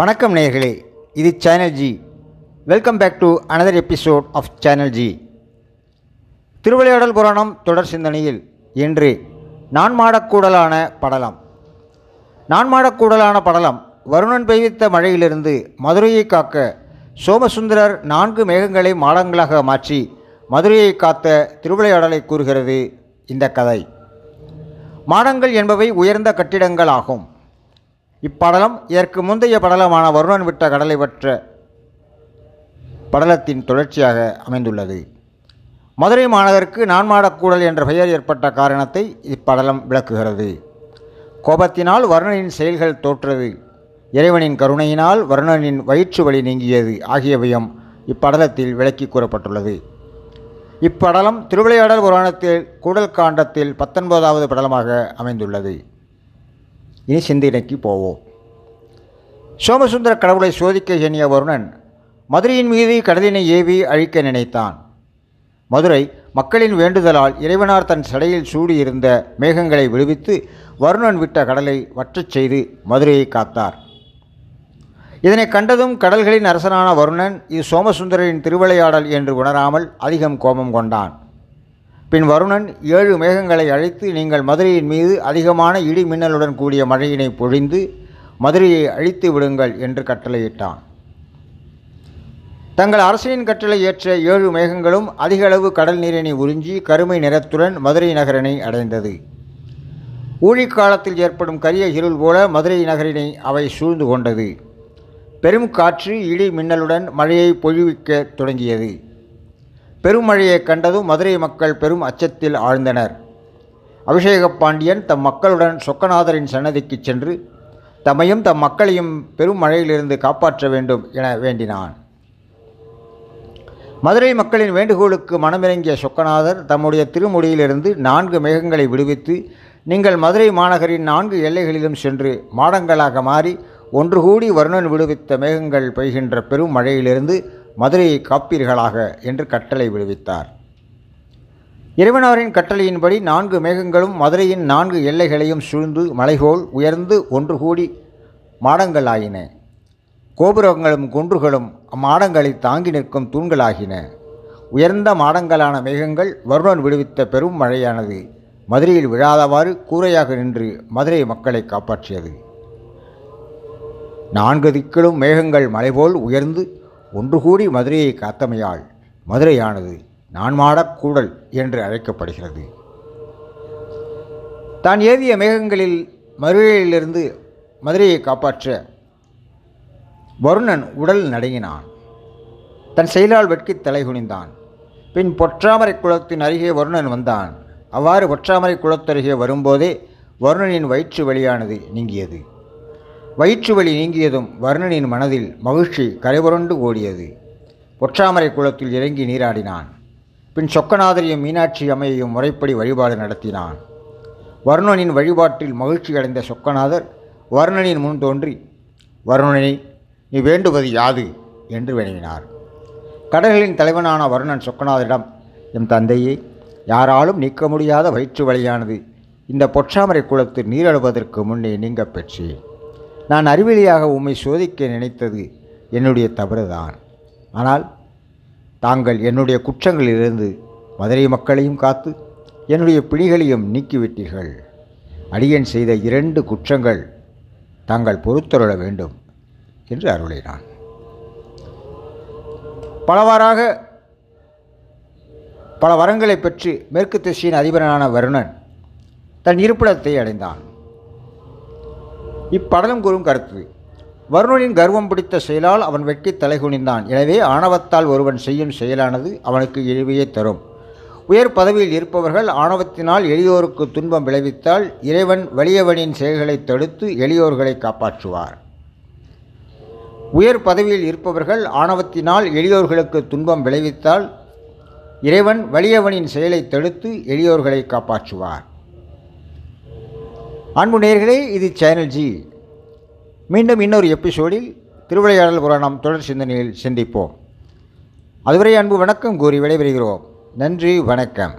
வணக்கம் நேயர்களே இது channel G welcome back to another episode of channel G Thiruvilaiyadal Puranam தொடர் சிந்தனையில் இன்று நான்மாடக்கூடலான படலம். நான்மாடக்கூடலான படலம் வருணன் பெய்வித்த மழையிலிருந்து மதுரையை காக்க சோமசுந்தரர் நான்கு மேகங்களை மாடங்களாக மாற்றி மதுரையை காத்த திருவிளையாடலை கூறுகிறது இந்த கதை. மாடங்கள் என்பவை உயர்ந்த கட்டிடங்கள் ஆகும் இப்படலம் இதற்கு முந்தைய படலமான வருணன் விட்ட கடலை பற்ற படலத்தின் தொடர்ச்சியாக அமைந்துள்ளது. மதுரை மாநகருக்கு நான்மாடக்கூடல் என்ற பெயர் ஏற்பட்ட காரணத்தை இப்படலம் விளக்குகிறது. கோபத்தினால் வருணனின் செயல்கள் தோற்றது. இறைவனின் கருணையினால் வருணனின் வயிற்று வலி நீங்கியது ஆகியவையும் இப்படலத்தில் விளக்கி கூறப்பட்டுள்ளது. இப்படலம் திருவிளையாடல் புராணத்தில் கூடல் காண்டத்தில் பத்தொன்பதாவது படலமாக அமைந்துள்ளது. இனி சிந்தனைக்கு போவோம். சோமசுந்தர கடவுளை சோதிக்க எண்ணிய வருணன் மதுரையின் மீது கடலினை ஏவி அழிக்க நினைத்தான். மதுரை மக்களின் வேண்டுதலால் இறைவனார் தன் சடையில் சூடியிருந்த மேகங்களை விடுவித்து வருணன் விட்ட கடலை வற்றச் செய்து மதுரையை காத்தார். இதனை கண்டதும் கடல்களின் அரசனான வருணன் இது சோமசுந்தரின் திருவிளையாடல் என்று உணராமல் அதிகம் கோபம் கொண்டான். பின் வருணன் ஏழு மேகங்களை அழைத்து நீங்கள் மதுரையின் மீது அதிகமான இடி மின்னலுடன் கூடிய மழையினை பொழிந்து மதுரையை அழித்து விடுங்கள் என்று கட்டளையிட்டான். தங்கள் அரசனின் கட்டளை ஏற்ற ஏழு மேகங்களும் அதிக அளவு கடல் நீரினை உறிஞ்சி கருமை நிறத்துடன் மதுரை நகரினை அடைந்தது. ஊழிக்காலத்தில் ஏற்படும் கரிய இருள் போல மதுரை நகரினை அவை சூழ்ந்து கொண்டது. பெரும் காற்று இடி மின்னலுடன் மழையை பொழிவிக்க தொடங்கியது. பெருமழையை கண்டதும் மதுரை மக்கள் பெரும் அச்சத்தில் ஆழ்ந்தனர். அபிஷேக பாண்டியன் தம் மக்களுடன் சொக்கநாதரின் சன்னதிக்கு சென்று தம்மையும் தம் மக்களையும் பெரும் மழையிலிருந்து காப்பாற்ற வேண்டும் என வேண்டினான். மதுரை மக்களின் வேண்டுகோளுக்கு மனமிறங்கிய சொக்கநாதர் தம்முடைய திருமுடியிலிருந்து நான்கு மேகங்களை விடுவித்து நீங்கள் மதுரை மாநகரின் நான்கு எல்லைகளிலும் சென்று மாடங்களாக மாறி ஒன்று கூடி வருணன் விடுவித்த மேகங்கள் பெய்கின்ற பெரும் மழையிலிருந்து மதுரையை காப்பீர்களாக என்று கட்டளை விடுவித்தார். இறைவனாரின் கட்டளையின்படி நான்கு மேகங்களும் மதுரையின் நான்கு எல்லைகளையும் சூழ்ந்து மலைகோல் உயர்ந்து ஒன்று கூடி மாடங்களாயின. கோபுரங்களும் குன்றுகளும் அம்மாடங்களை தாங்கி நிற்கும் தூண்களாகின. உயர்ந்த மாடங்களான மேகங்கள் வருணன் விடுவித்த பெரும் மழையானது மதுரையில் விழாதவாறு கூரையாக நின்று மதுரை மக்களை காப்பாற்றியது. நான்கு திக்கிலும் மேகங்கள் மலைபோல் உயர்ந்து ஒன்று கூடி மதுரையை காத்தமையால் மதுரையானது நான்மாடக் கூடல் என்று அழைக்கப்படுகிறது. தான் ஏவிய மேகங்களில் மதுரையிலிருந்து மதுரையை காப்பாற்ற வருணன் உடல் நடுங்கினான். தன் செயலால் வெட்கி தலைகுனிந்தான் பின் பொற்றாமரை குளத்தின் அருகே வருணன் வந்தான். அவ்வாறு பொற்றாமரை குளத்தருகே வரும்போதே வருணனின் வயிற்று வழியானது நீங்கியது. வயிற்று வலி நீங்கியதும் வருணனின் மனதில் மகிழ்ச்சி கரைபுரண்டு ஓடியது. பொற்றாமரை குளத்தில் இறங்கி நீராடினான். பின் சொக்கநாதரையும் மீனாட்சி அம்மையையும் முறைப்படி வழிபாடு நடத்தினான். வருணனின் வழிபாட்டில் மகிழ்ச்சி அடைந்த சொக்கநாதர் வருணனின் முன் தோன்றி வருணனை நீ வேண்டுவது யாது என்று வினவினார். கடல்களின் தலைவனான வருணன் சொக்கநாதரிடம் எம் தந்தையே யாராலும் நீக்க முடியாத வயிற்று வழியானது இந்த பொற்றாமரை குளத்தில் நீரழுவதற்கு முன்னே நீங்க பெற்றேன். நான் அறிவிலியாக உம்மை சோதிக்க நினைத்தது என்னுடைய தவறுதான். ஆனால் தாங்கள் என்னுடைய குற்றங்களிலிருந்து மதுரை மக்களையும் காத்து என்னுடைய பிணிகளையும் நீக்கிவிட்டீர்கள். அடியன் செய்த இரண்டு குற்றங்கள் தாங்கள் பொறுத்தருள வேண்டும் என்று அருளினான். பலவாறாக பல வரங்களை பெற்று மேற்கு திசையின் அதிபரனான வருணன் தன் இருப்பிடத்தை அடைந்தான். இப்படலம் கூறும் கருத்து. வருணனின் கர்வம் பிடித்த செயலால் அவன் வெட்டி தலை குனிந்தான். எனவே ஆணவத்தால் ஒருவன் செய்யும் செயலானது அவனுக்கு இழிவையே தரும். உயர் பதவியில் இருப்பவர்கள் ஆணவத்தினால் எளியோருக்கு துன்பம் விளைவித்தால் இறைவன் வலியவனின் செயல்களை தடுத்து எளியோர்களை காப்பாற்றுவார். உயர் பதவியில் இருப்பவர்கள் ஆணவத்தினால் எளியோர்களுக்கு துன்பம் விளைவித்தால் இறைவன் வலியவனின் செயலை தடுத்து எளியோர்களை காப்பாற்றுவார். அன்பு நேர்களே இது சேனல் ஜி. மீண்டும் இன்னொரு எபிசோடில் திருவிளையாடல் புராணம் தொடர் சிந்தனையில் சிந்திப்போம். அதுவரை அன்பு வணக்கம் கூறி விடைபெறுகிறோம். நன்றி வணக்கம்.